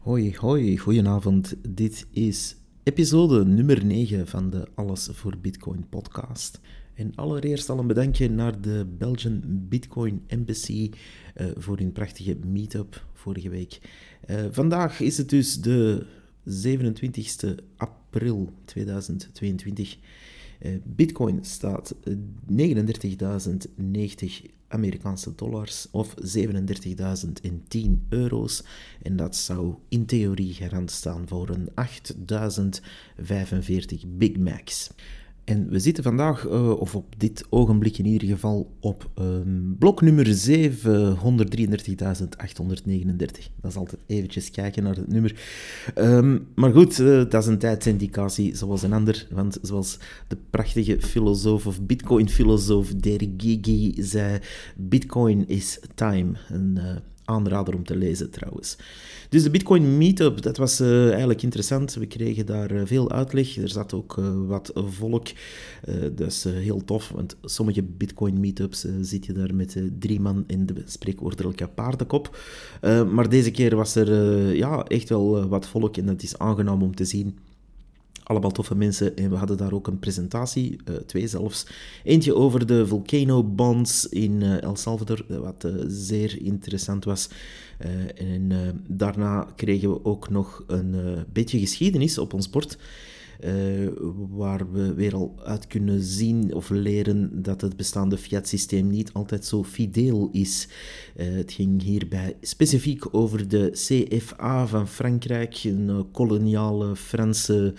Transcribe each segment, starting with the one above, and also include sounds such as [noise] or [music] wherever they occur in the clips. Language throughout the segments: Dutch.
Hoi, hoi, goedenavond. Dit is episode nummer 9 van de Alles voor Bitcoin podcast. En allereerst al een bedankje naar de Belgian Bitcoin Embassy uh, voor hun prachtige meetup vorige week. Uh, vandaag is het dus de 27 april 2022. Uh, Bitcoin staat 39.090 Amerikaanse dollars of 37.010 euro's. En dat zou in theorie garant staan voor een 8.045 Big Macs. En we zitten vandaag, uh, of op dit ogenblik in ieder geval, op um, blok nummer 733.839. Dat is altijd eventjes kijken naar het nummer. Um, maar goed, uh, dat is een tijdsindicatie zoals een ander. Want zoals de prachtige filosoof of bitcoin-filosoof Derek Gigi zei, bitcoin is time. Een uh, aanrader om te lezen trouwens. Dus de Bitcoin Meetup, dat was uh, eigenlijk interessant. We kregen daar uh, veel uitleg. Er zat ook uh, wat volk. is heel tof, want sommige Bitcoin Meetups zit je daar met drie man in de spreekwoordelijke paardenkop. maar deze keer was er ja, echt wel wat volk en dat is aangenaam om te zien allemaal toffe mensen. En we hadden daar ook een presentatie, uh, twee zelfs. Eentje over de Volcano Bonds in uh, El Salvador, wat uh, zeer interessant was. en daarna kregen we ook nog een beetje geschiedenis op ons bord. Waar we weer al uit kunnen zien of leren dat het bestaande fiat-systeem niet altijd zo fideel is. het ging hierbij specifiek over de CFA van Frankrijk, een koloniale Franse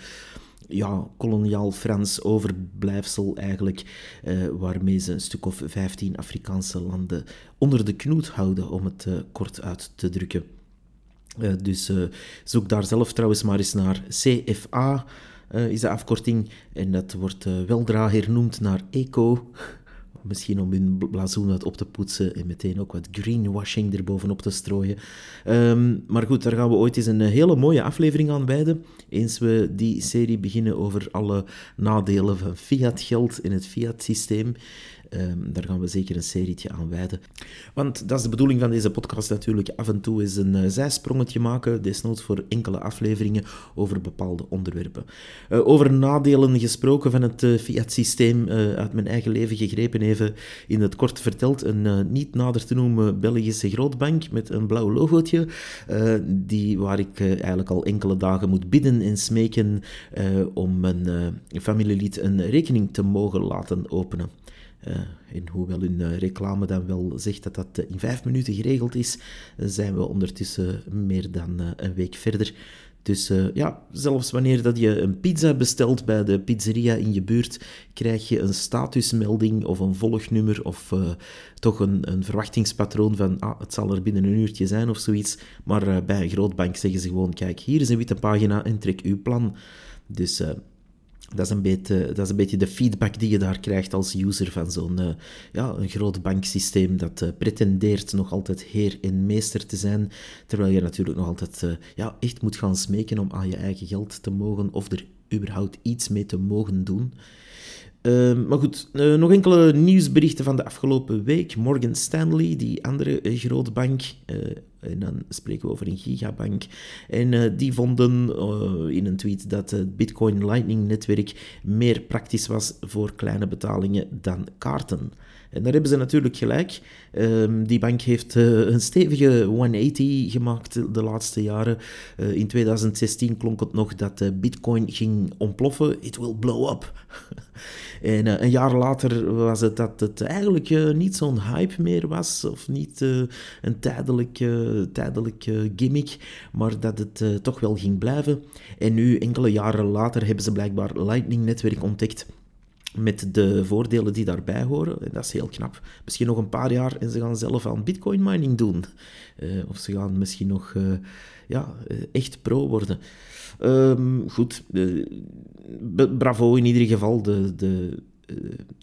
ja, koloniaal Frans overblijfsel eigenlijk, uh, waarmee ze een stuk of 15 Afrikaanse landen onder de knoet houden, om het uh, kort uit te drukken. Uh, dus zoek daar zelf trouwens maar eens naar CFA, is de afkorting, en dat wordt weldra hernoemd naar ECO. [laughs] Misschien om hun blazoen op te poetsen en meteen ook wat greenwashing erbovenop te strooien. Um, maar goed, daar gaan we ooit eens een hele mooie aflevering aan wijden. Eens we die serie beginnen over alle nadelen van fiat geld in het fiat systeem. Um, daar gaan we zeker een serietje aan wijden. Want dat is de bedoeling van deze podcast natuurlijk. Af en toe is een uh, zijsprongetje maken, desnoods voor enkele afleveringen over bepaalde onderwerpen. Uh, over nadelen gesproken van het uh, fiat-systeem uit mijn eigen leven gegrepen even in het kort verteld. Een niet nader te noemen Belgische grootbank met een blauw logootje, die, waar ik eigenlijk al enkele dagen moet bidden en smeken om een familielid een rekening te mogen laten openen. En hoewel hun uh, reclame dan wel zegt dat dat uh, in vijf minuten geregeld is, zijn we ondertussen meer dan een week verder. Dus ja, zelfs wanneer dat je een pizza bestelt bij de pizzeria in je buurt, krijg je een statusmelding of een volgnummer of toch een, een, verwachtingspatroon van ah, het zal er binnen een uurtje zijn of zoiets. Maar bij een grootbank zeggen ze gewoon, kijk, hier is een witte pagina en trek uw plan. Dus dat is, een beetje, dat is een beetje de feedback die je daar krijgt als user van zo'n uh, ja, een groot banksysteem dat uh, pretendeert nog altijd heer en meester te zijn, terwijl je natuurlijk nog altijd uh, ja, echt moet gaan smeken om aan je eigen geld te mogen of er überhaupt iets mee te mogen doen. Uh, maar goed, nog enkele nieuwsberichten van de afgelopen week. Morgan Stanley, die andere uh, en dan spreken we over een gigabank. En die vonden in een tweet dat het Bitcoin Lightning netwerk meer praktisch was voor kleine betalingen dan kaarten. En daar hebben ze natuurlijk gelijk. Um, die bank heeft een stevige 180 gemaakt de laatste jaren. In 2016 klonk het nog dat Bitcoin ging ontploffen. It will blow up. [laughs] en een jaar later was het dat het eigenlijk niet zo'n hype meer was. Of niet een tijdelijke, tijdelijke gimmick. Maar dat het toch wel ging blijven. En nu, enkele jaren later, hebben ze blijkbaar Lightning-netwerk ontdekt met de voordelen die daarbij horen. En dat is heel knap. Misschien nog een paar jaar en ze gaan zelf aan bitcoin mining doen. Of ze gaan misschien nog ja, echt pro worden. Um, goed, bravo in ieder geval. De, de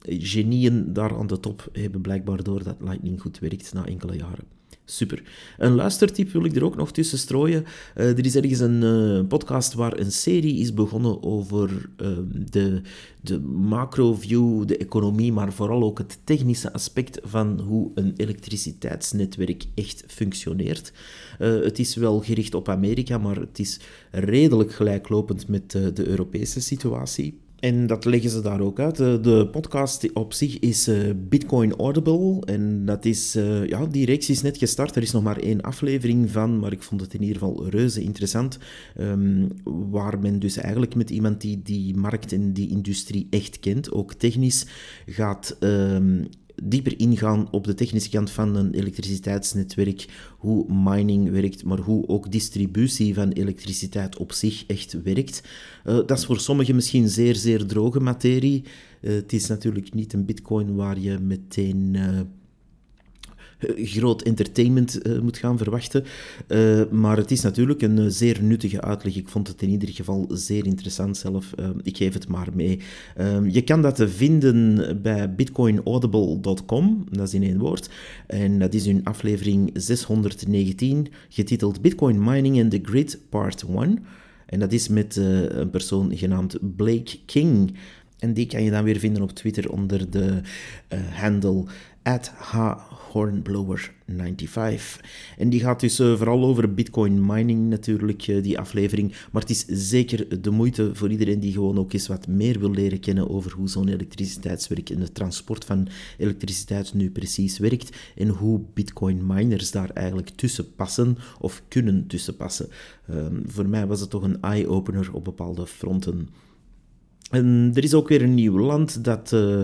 genieën daar aan de top hebben blijkbaar door dat Lightning goed werkt na enkele jaren. Super. Een luistertip wil ik er ook nog tussen strooien. Uh, er is ergens een uh, podcast waar een serie is begonnen over uh, de, de macro-view, de economie, maar vooral ook het technische aspect van hoe een elektriciteitsnetwerk echt functioneert. het is wel gericht op Amerika, maar het is redelijk gelijklopend met de Europese situatie. En dat leggen ze daar ook uit. De podcast op zich is uh, Bitcoin Audible. En dat is, uh, ja, die reeks is net gestart. Er is nog maar één aflevering van, maar ik vond het in ieder geval reuze interessant. Um, waar men dus eigenlijk met iemand die die markt en die industrie echt kent, ook technisch, gaat um, dieper ingaan op de technische kant van een elektriciteitsnetwerk, hoe mining werkt, maar hoe ook distributie van elektriciteit op zich echt werkt. Uh, dat is voor sommigen misschien zeer, zeer droge materie. Uh, het is natuurlijk niet een bitcoin waar je meteen uh, groot entertainment uh, moet gaan verwachten. Uh, maar het is natuurlijk een uh, zeer nuttige uitleg. Ik vond het in ieder geval zeer interessant zelf. ik geef het maar mee. je kan dat vinden bij bitcoinaudible.com. Dat is in één woord. En dat is in aflevering 619, getiteld Bitcoin Mining and the Grid Part 1. En dat is met een persoon genaamd Blake King. En die kan je dan weer vinden op Twitter onder de handle Hornblower95. En die gaat dus uh, vooral over bitcoin mining natuurlijk, uh, die aflevering. Maar het is zeker de moeite voor iedereen die gewoon ook eens wat meer wil leren kennen over hoe zo'n elektriciteitswerk en het transport van elektriciteit nu precies werkt en hoe bitcoin miners daar eigenlijk tussen passen of kunnen tussen passen. Uh, voor mij was het toch een eye-opener op bepaalde fronten. En er is ook weer een nieuw land dat uh,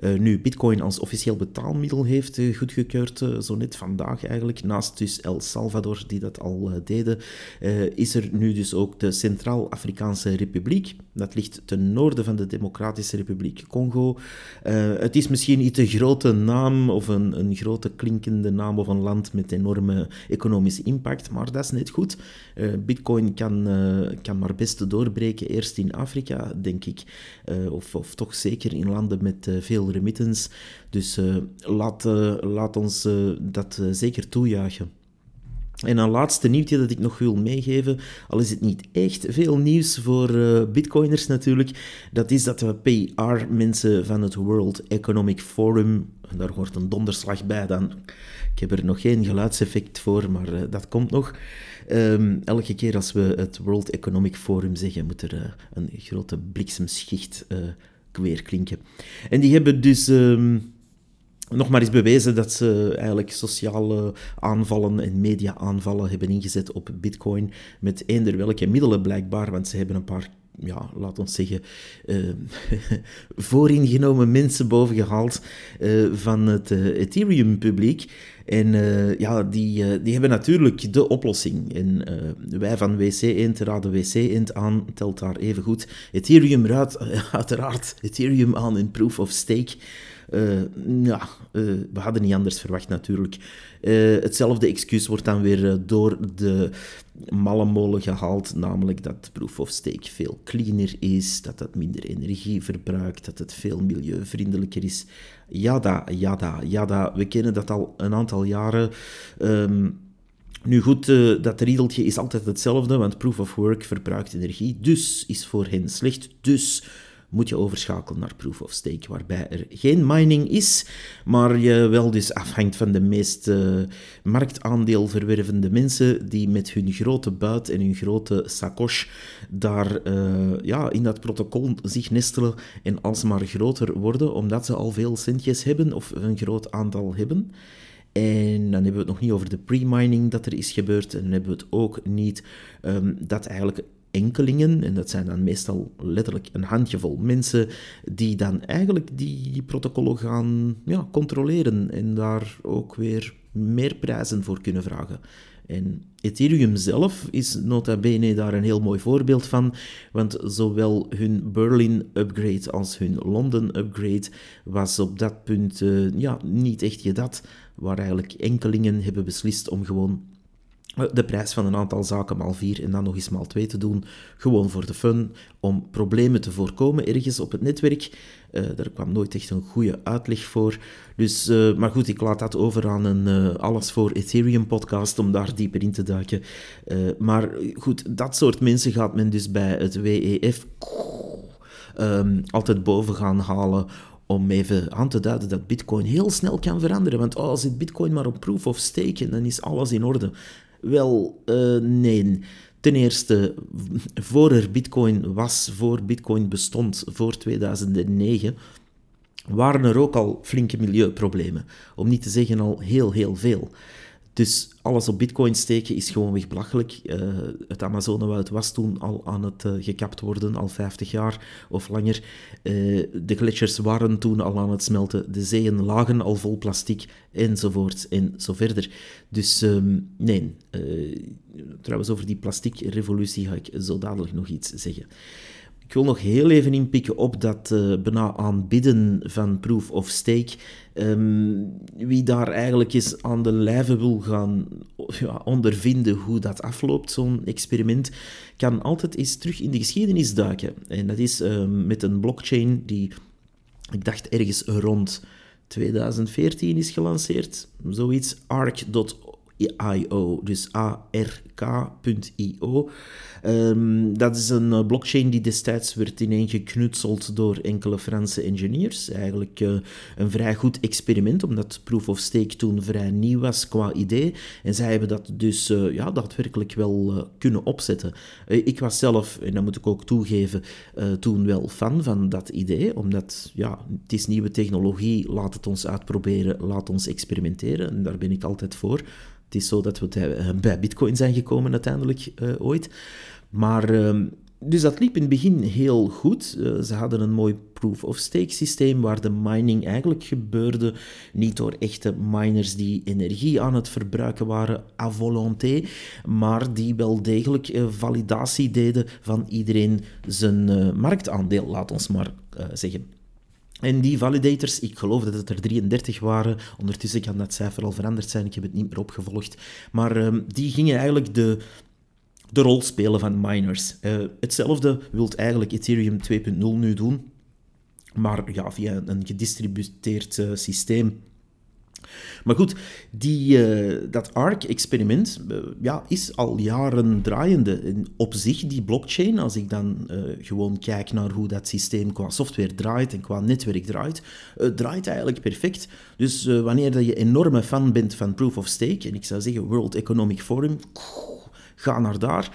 uh, nu Bitcoin als officieel betaalmiddel heeft uh, goedgekeurd, zo net vandaag eigenlijk. Naast dus El Salvador, die dat al deden, is er nu dus ook de Centraal-Afrikaanse Republiek. Dat ligt ten noorden van de Democratische Republiek Congo. het is misschien niet een grote naam of een, een grote klinkende naam of een land met enorme economische impact, maar dat is net goed. Bitcoin kan, kan maar best doorbreken, eerst in Afrika, denk ik. Uh, of, of, toch zeker in landen met uh, veel remittance. Dus uh, laat, laat ons dat zeker toejuichen. En een laatste nieuwtje dat ik nog wil meegeven, al is het niet echt veel nieuws voor bitcoiners natuurlijk, dat is dat de PR-mensen van het World Economic Forum, daar hoort een donderslag bij dan, ik heb er nog geen geluidseffect voor, maar dat komt nog, Um, elke keer als we het World Economic Forum zeggen, moet er uh, een grote bliksemschicht uh, klinken. En die hebben dus um, nog maar eens bewezen dat ze eigenlijk sociale aanvallen en media-aanvallen hebben ingezet op Bitcoin met eender welke middelen blijkbaar, want ze hebben een paar ja, laat ons zeggen, uh, [laughs] vooringenomen mensen bovengehaald uh, van het uh, Ethereum-publiek. En ja, die, die hebben natuurlijk de oplossing. En wij van WC Int raden WC Int aan, telt daar even goed. Ethereum raadt uiteraard Ethereum aan in Proof of Stake. Ja, we hadden niet anders verwacht natuurlijk. Hetzelfde excuus wordt dan weer door de malle molen gehaald, namelijk dat proof of stake veel cleaner is, dat het minder energie verbruikt, dat het veel milieuvriendelijker is. Jada, jada, jada. We kennen dat al een aantal jaren. Um, nu goed, uh, dat riedeltje is altijd hetzelfde, want proof of work verbruikt energie, dus is voor hen slecht, dus moet je overschakelen naar proof of stake, waarbij er geen mining is, maar je wel dus afhangt van de meest uh, marktaandeel verwervende mensen die met hun grote buit en hun grote sacoche daar uh, ja, in dat protocol zich nestelen en alsmaar groter worden, omdat ze al veel centjes hebben of een groot aantal hebben. En dan hebben we het nog niet over de pre-mining dat er is gebeurd. En dan hebben we het ook niet um, dat eigenlijk enkelingen, en dat zijn dan meestal letterlijk een handjevol mensen, die dan eigenlijk die protocollen gaan ja, controleren en daar ook weer meer prijzen voor kunnen vragen. En Ethereum zelf is nota bene daar een heel mooi voorbeeld van, want zowel hun Berlin upgrade als hun London upgrade was op dat punt uh, ja, niet echt gedat, waar eigenlijk enkelingen hebben beslist om gewoon de prijs van een aantal zaken maal 4 en dan nog eens maal 2 te doen. Gewoon voor de fun, om problemen te voorkomen ergens op het netwerk. Uh, daar kwam nooit echt een goede uitleg voor. Dus, uh, maar goed, ik laat dat over aan een uh, Alles voor Ethereum podcast om daar dieper in te duiken. maar goed, dat soort mensen gaat men dus bij het WEF um, altijd boven gaan halen om even aan te duiden dat Bitcoin heel snel kan veranderen. Want oh, als het Bitcoin maar op proof of stake, dan is alles in orde. Wel, uh, nee. Ten eerste, voor er Bitcoin was, voor Bitcoin bestond, voor 2009, waren er ook al flinke milieuproblemen. Om niet te zeggen al heel, heel veel. Dus alles op bitcoin steken is gewoonweg belachelijk. Uh, het Amazonewoud was toen al aan het uh, gekapt worden, al 50 jaar of langer. Uh, de gletsjers waren toen al aan het smelten, de zeeën lagen al vol plastic, enzovoort en zo verder. Dus um, nee, trouwens over die plasticrevolutie ga ik zo dadelijk nog iets zeggen. Ik wil nog heel even inpikken op dat uh, bijna aanbidden van proof of stake. Um, wie daar eigenlijk eens aan de lijve wil gaan ja, ondervinden hoe dat afloopt, zo'n experiment, kan altijd eens terug in de geschiedenis duiken. En dat is um, met een blockchain die, ik dacht ergens rond 2014 is gelanceerd. Zoiets, arc.io, dus A-R-K.io. Um, dat is een uh, blockchain die destijds werd ineengeknutseld door enkele Franse engineers. Eigenlijk uh, een vrij goed experiment, omdat proof of stake toen vrij nieuw was qua idee. En zij hebben dat dus uh, ja, daadwerkelijk wel kunnen opzetten. ik was zelf, en dat moet ik ook toegeven, toen wel fan van dat idee, omdat ja, het is nieuwe technologie, laat het ons uitproberen, laat ons experimenteren. En daar ben ik altijd voor. Het is zo dat we bij Bitcoin zijn gekomen uiteindelijk ooit. Maar, uh, dus dat liep in het begin heel goed. Uh, ze hadden een mooi proof-of-stake systeem waar de mining eigenlijk gebeurde. Niet door echte miners die energie aan het verbruiken waren à volonté, maar die wel degelijk validatie deden van iedereen zijn marktaandeel, laat ons maar zeggen. En die validators, ik geloof dat het er 33 waren. Ondertussen kan dat cijfer al veranderd zijn, ik heb het niet meer opgevolgd. Maar uh, die gingen eigenlijk de, de rol spelen van miners. Uh, hetzelfde wilt eigenlijk Ethereum 2.0 nu doen, maar ja, via een gedistributeerd uh, systeem. Maar goed, die, uh, dat ARC-experiment ja, is al jaren draaiende. En op zich, die blockchain, als ik dan gewoon kijk naar hoe dat systeem qua software draait en qua netwerk draait, draait eigenlijk perfect. Dus wanneer dat je enorme fan bent van Proof of Stake, en ik zou zeggen World Economic Forum, Ga naar daar,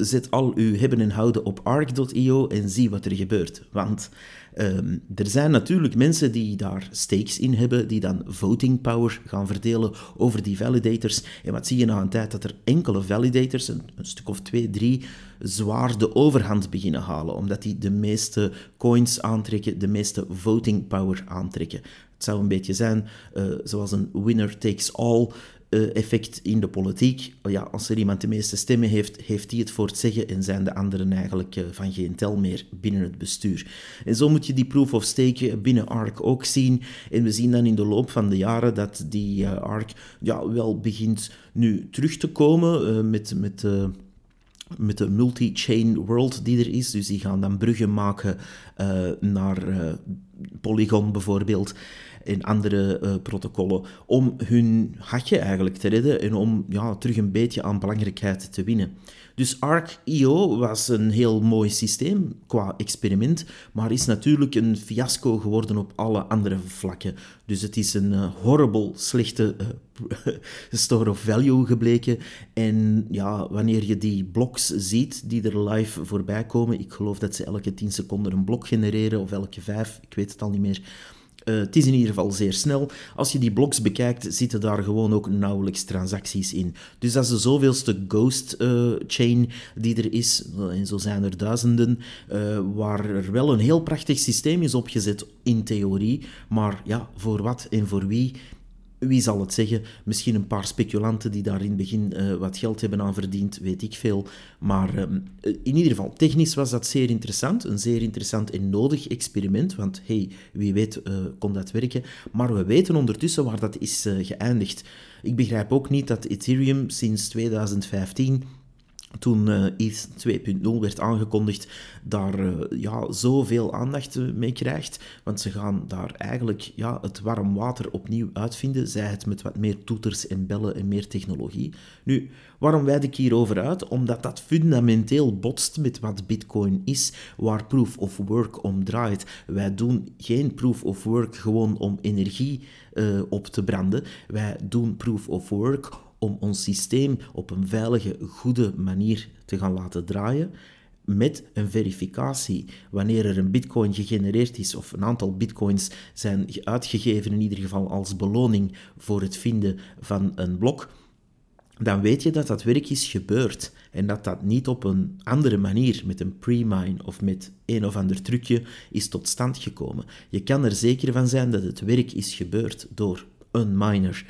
zet al uw hebben en houden op arc.io en zie wat er gebeurt. Want um, er zijn natuurlijk mensen die daar stakes in hebben, die dan voting power gaan verdelen over die validators. En wat zie je na een tijd? Dat er enkele validators, een, stuk of twee, drie, zwaar de overhand beginnen halen, omdat die de meeste coins aantrekken, de meeste voting power aantrekken. Het zou een beetje zijn uh, zoals een winner takes all effect in de politiek. Ja, als er iemand de meeste stemmen heeft, heeft die het voor het zeggen en zijn de anderen eigenlijk uh, van geen tel meer binnen het bestuur. En zo moet je die proof of stake binnen ARC ook zien. En we zien dan in de loop van de jaren dat die uh, ARC ja, wel begint nu terug te komen met... met met de multi-chain world die er is. Dus die gaan dan bruggen maken naar Polygon bijvoorbeeld en andere uh, protocollen om hun hatje eigenlijk te redden en om ja, terug een beetje aan belangrijkheid te winnen. Dus Arc.io was een heel mooi systeem qua experiment, maar is natuurlijk een fiasco geworden op alle andere vlakken. Dus het is een uh, horrible, slechte uh, [laughs] store of value gebleken. En ja, wanneer je die blocks ziet die er live voorbij komen, ik geloof dat ze elke 10 seconden een blok genereren, of elke 5, ik weet het al niet meer. Uh, het is in ieder geval zeer snel. Als je die bloks bekijkt, zitten daar gewoon ook nauwelijks transacties in. Dus dat is de zoveelste ghost uh, chain die er is, en zo zijn er duizenden, waar er wel een heel prachtig systeem is opgezet in theorie, maar ja, voor wat en voor wie wie zal het zeggen? Misschien een paar speculanten die daar in het begin uh, wat geld hebben aan verdiend, weet ik veel. Maar uh, in ieder geval, technisch was dat zeer interessant. Een zeer interessant en nodig experiment. Want hey, wie weet uh, kon dat werken. Maar we weten ondertussen waar dat is geëindigd. Ik begrijp ook niet dat Ethereum sinds 2015 toen uh, ETH 2.0 werd aangekondigd, daar uh, ja, zoveel aandacht eh, mee krijgt. Want ze gaan daar eigenlijk ja, het warm water opnieuw uitvinden, zij het met wat meer toeters en bellen en meer technologie. Nu, waarom wijd ik hierover uit? Omdat dat fundamenteel botst met wat Bitcoin is, waar proof of work om draait. Wij doen geen proof of work gewoon om energie op te branden. Wij doen proof of work om ons systeem op een veilige, goede manier te gaan laten draaien met een verificatie. Wanneer er een bitcoin gegenereerd is, of een aantal bitcoins zijn uitgegeven, in ieder geval als beloning voor het vinden van een blok, dan weet je dat dat werk is gebeurd. En dat dat niet op een andere manier, met een pre-mine of met een of ander trucje, is tot stand gekomen. Je kan er zeker van zijn dat het werk is gebeurd door een miner.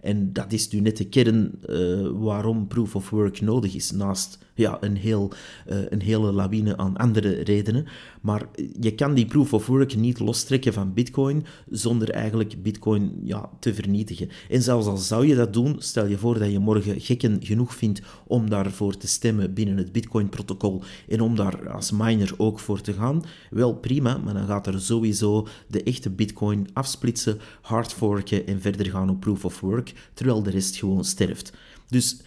En dat is nu net de kern uh, waarom proof of work nodig is, naast ja, een, heel, uh, een hele lawine aan andere redenen. Maar je kan die proof of work niet lostrekken van Bitcoin zonder eigenlijk Bitcoin ja, te vernietigen. En zelfs al zou je dat doen, stel je voor dat je morgen gekken genoeg vindt om daarvoor te stemmen binnen het Bitcoin-protocol en om daar als miner ook voor te gaan, wel prima, maar dan gaat er sowieso de echte Bitcoin afsplitsen, hardforken en verder gaan op proof of work, terwijl de rest gewoon sterft. Dus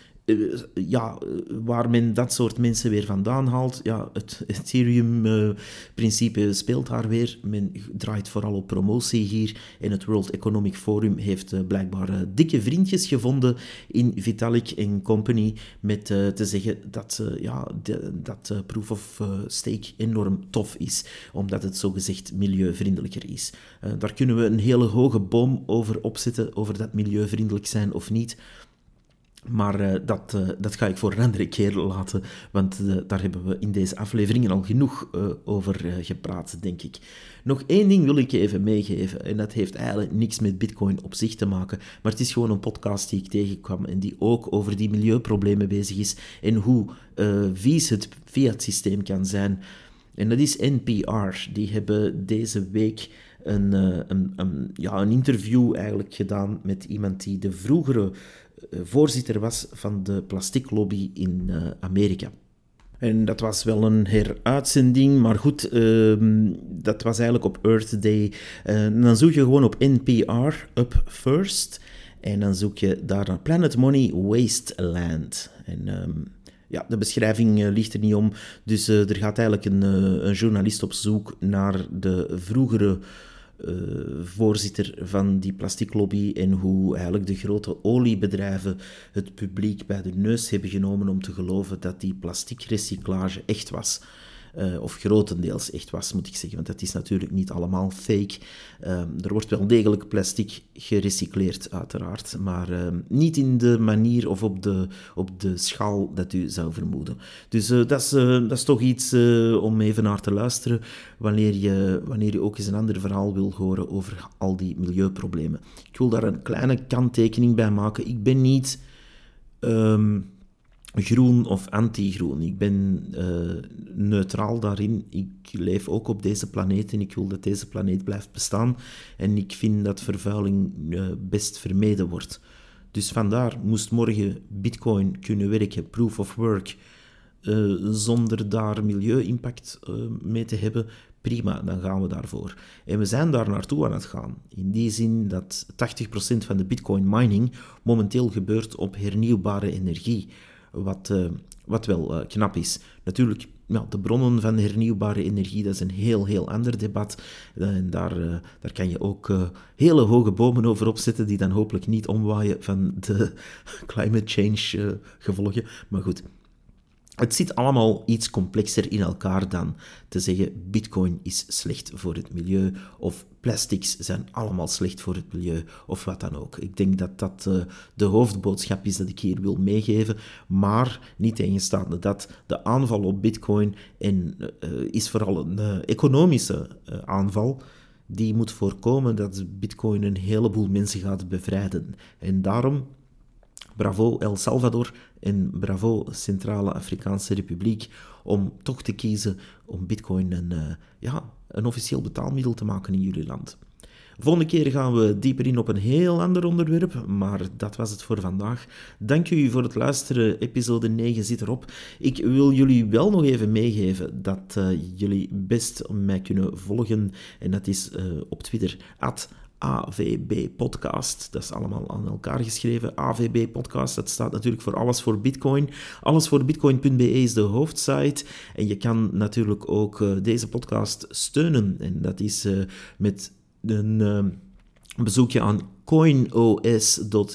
ja, waar men dat soort mensen weer vandaan haalt, ja, het Ethereum-principe speelt daar weer. Men draait vooral op promotie hier. En het World Economic Forum heeft blijkbaar dikke vriendjes gevonden in Vitalik Company met te zeggen dat, ja, dat Proof of Stake enorm tof is, omdat het zogezegd milieuvriendelijker is. daar kunnen we een hele hoge boom over opzetten, over dat milieuvriendelijk zijn of niet. Maar uh, dat, uh, dat ga ik voor een andere keer laten, want uh, daar hebben we in deze afleveringen al genoeg over gepraat, denk ik. Nog één ding wil ik even meegeven, en dat heeft eigenlijk niks met Bitcoin op zich te maken, maar het is gewoon een podcast die ik tegenkwam en die ook over die milieuproblemen bezig is en hoe vies het fiat-systeem kan zijn. En dat is NPR. Die hebben deze week een, een, een, ja, een interview eigenlijk gedaan met iemand die de vroegere eh, voorzitter was van de plastiklobby in uh, Amerika. En dat was wel een heruitzending, maar goed, uh, dat was eigenlijk op Earth Day. Uh, dan zoek je gewoon op NPR, Up First, en dan zoek je daar naar Planet Money Wasteland. En um, ja, de beschrijving ligt er niet om, dus er gaat eigenlijk een, een journalist op zoek naar de vroegere voorzitter van die plastiklobby en hoe eigenlijk de grote oliebedrijven het publiek bij de neus hebben genomen om te geloven dat die plasticrecyclage echt was. Uh, of grotendeels echt was, moet ik zeggen. Want dat is natuurlijk niet allemaal fake. Uh, er wordt wel degelijk plastic gerecycleerd, uiteraard. Maar uh, niet in de manier of op de, op de schaal dat u zou vermoeden. Dus dat, is, dat is toch iets om even naar te luisteren. Wanneer je, wanneer je ook eens een ander verhaal wil horen over al die milieuproblemen. Ik wil daar een kleine kanttekening bij maken. Ik ben niet. Um, groen of anti-groen. Ik ben uh, neutraal daarin. Ik leef ook op deze planeet en ik wil dat deze planeet blijft bestaan. En ik vind dat vervuiling uh, best vermeden wordt. Dus vandaar moest morgen Bitcoin kunnen werken, proof of work, uh, zonder daar milieu-impact mee te hebben. Prima, dan gaan we daarvoor. En we zijn daar naartoe aan het gaan. In die zin dat 80% van de Bitcoin mining momenteel gebeurt op hernieuwbare energie wat, uh, wat wel uh, knap is. Natuurlijk, ja, de bronnen van hernieuwbare energie, dat is een heel, heel ander debat. Uh, en daar, daar kan je ook hele hoge bomen over opzetten, die dan hopelijk niet omwaaien van de [laughs] climate change gevolgen. Maar goed, het zit allemaal iets complexer in elkaar dan te zeggen bitcoin is slecht voor het milieu of plastics zijn allemaal slecht voor het milieu of wat dan ook. Ik denk dat dat uh, de hoofdboodschap is dat ik hier wil meegeven, maar niet tegenstaande dat de aanval op bitcoin en, uh, is vooral een uh, economische aanval die moet voorkomen dat Bitcoin een heleboel mensen gaat bevrijden. En daarom bravo El Salvador en bravo Centrale Afrikaanse Republiek om toch te kiezen om Bitcoin een, uh, ja, een officieel betaalmiddel te maken in jullie land. Volgende keer gaan we dieper in op een heel ander onderwerp, maar dat was het voor vandaag. Dank u voor het luisteren. Episode 9 zit erop. Ik wil jullie wel nog even meegeven dat uh, jullie best mij kunnen volgen. En dat is uh, op Twitter, AVB Podcast. Dat is allemaal aan elkaar geschreven. AVB Podcast, dat staat natuurlijk voor Alles voor Bitcoin. Allesvoorbitcoin.be is de hoofdsite. En je kan natuurlijk ook uh, deze podcast steunen. En dat is uh, met een uh, bezoekje aan coinos.io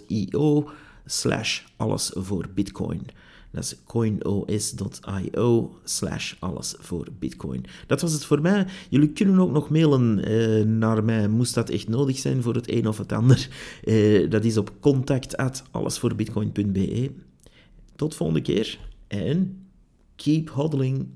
slash alles voor Bitcoin. Dat is coinos.io slash alles voor bitcoin. Dat was het voor mij. Jullie kunnen ook nog mailen eh, naar mij, moest dat echt nodig zijn voor het een of het ander. Eh, dat is op contact at allesvoorbitcoin.be. Tot volgende keer en keep hodling.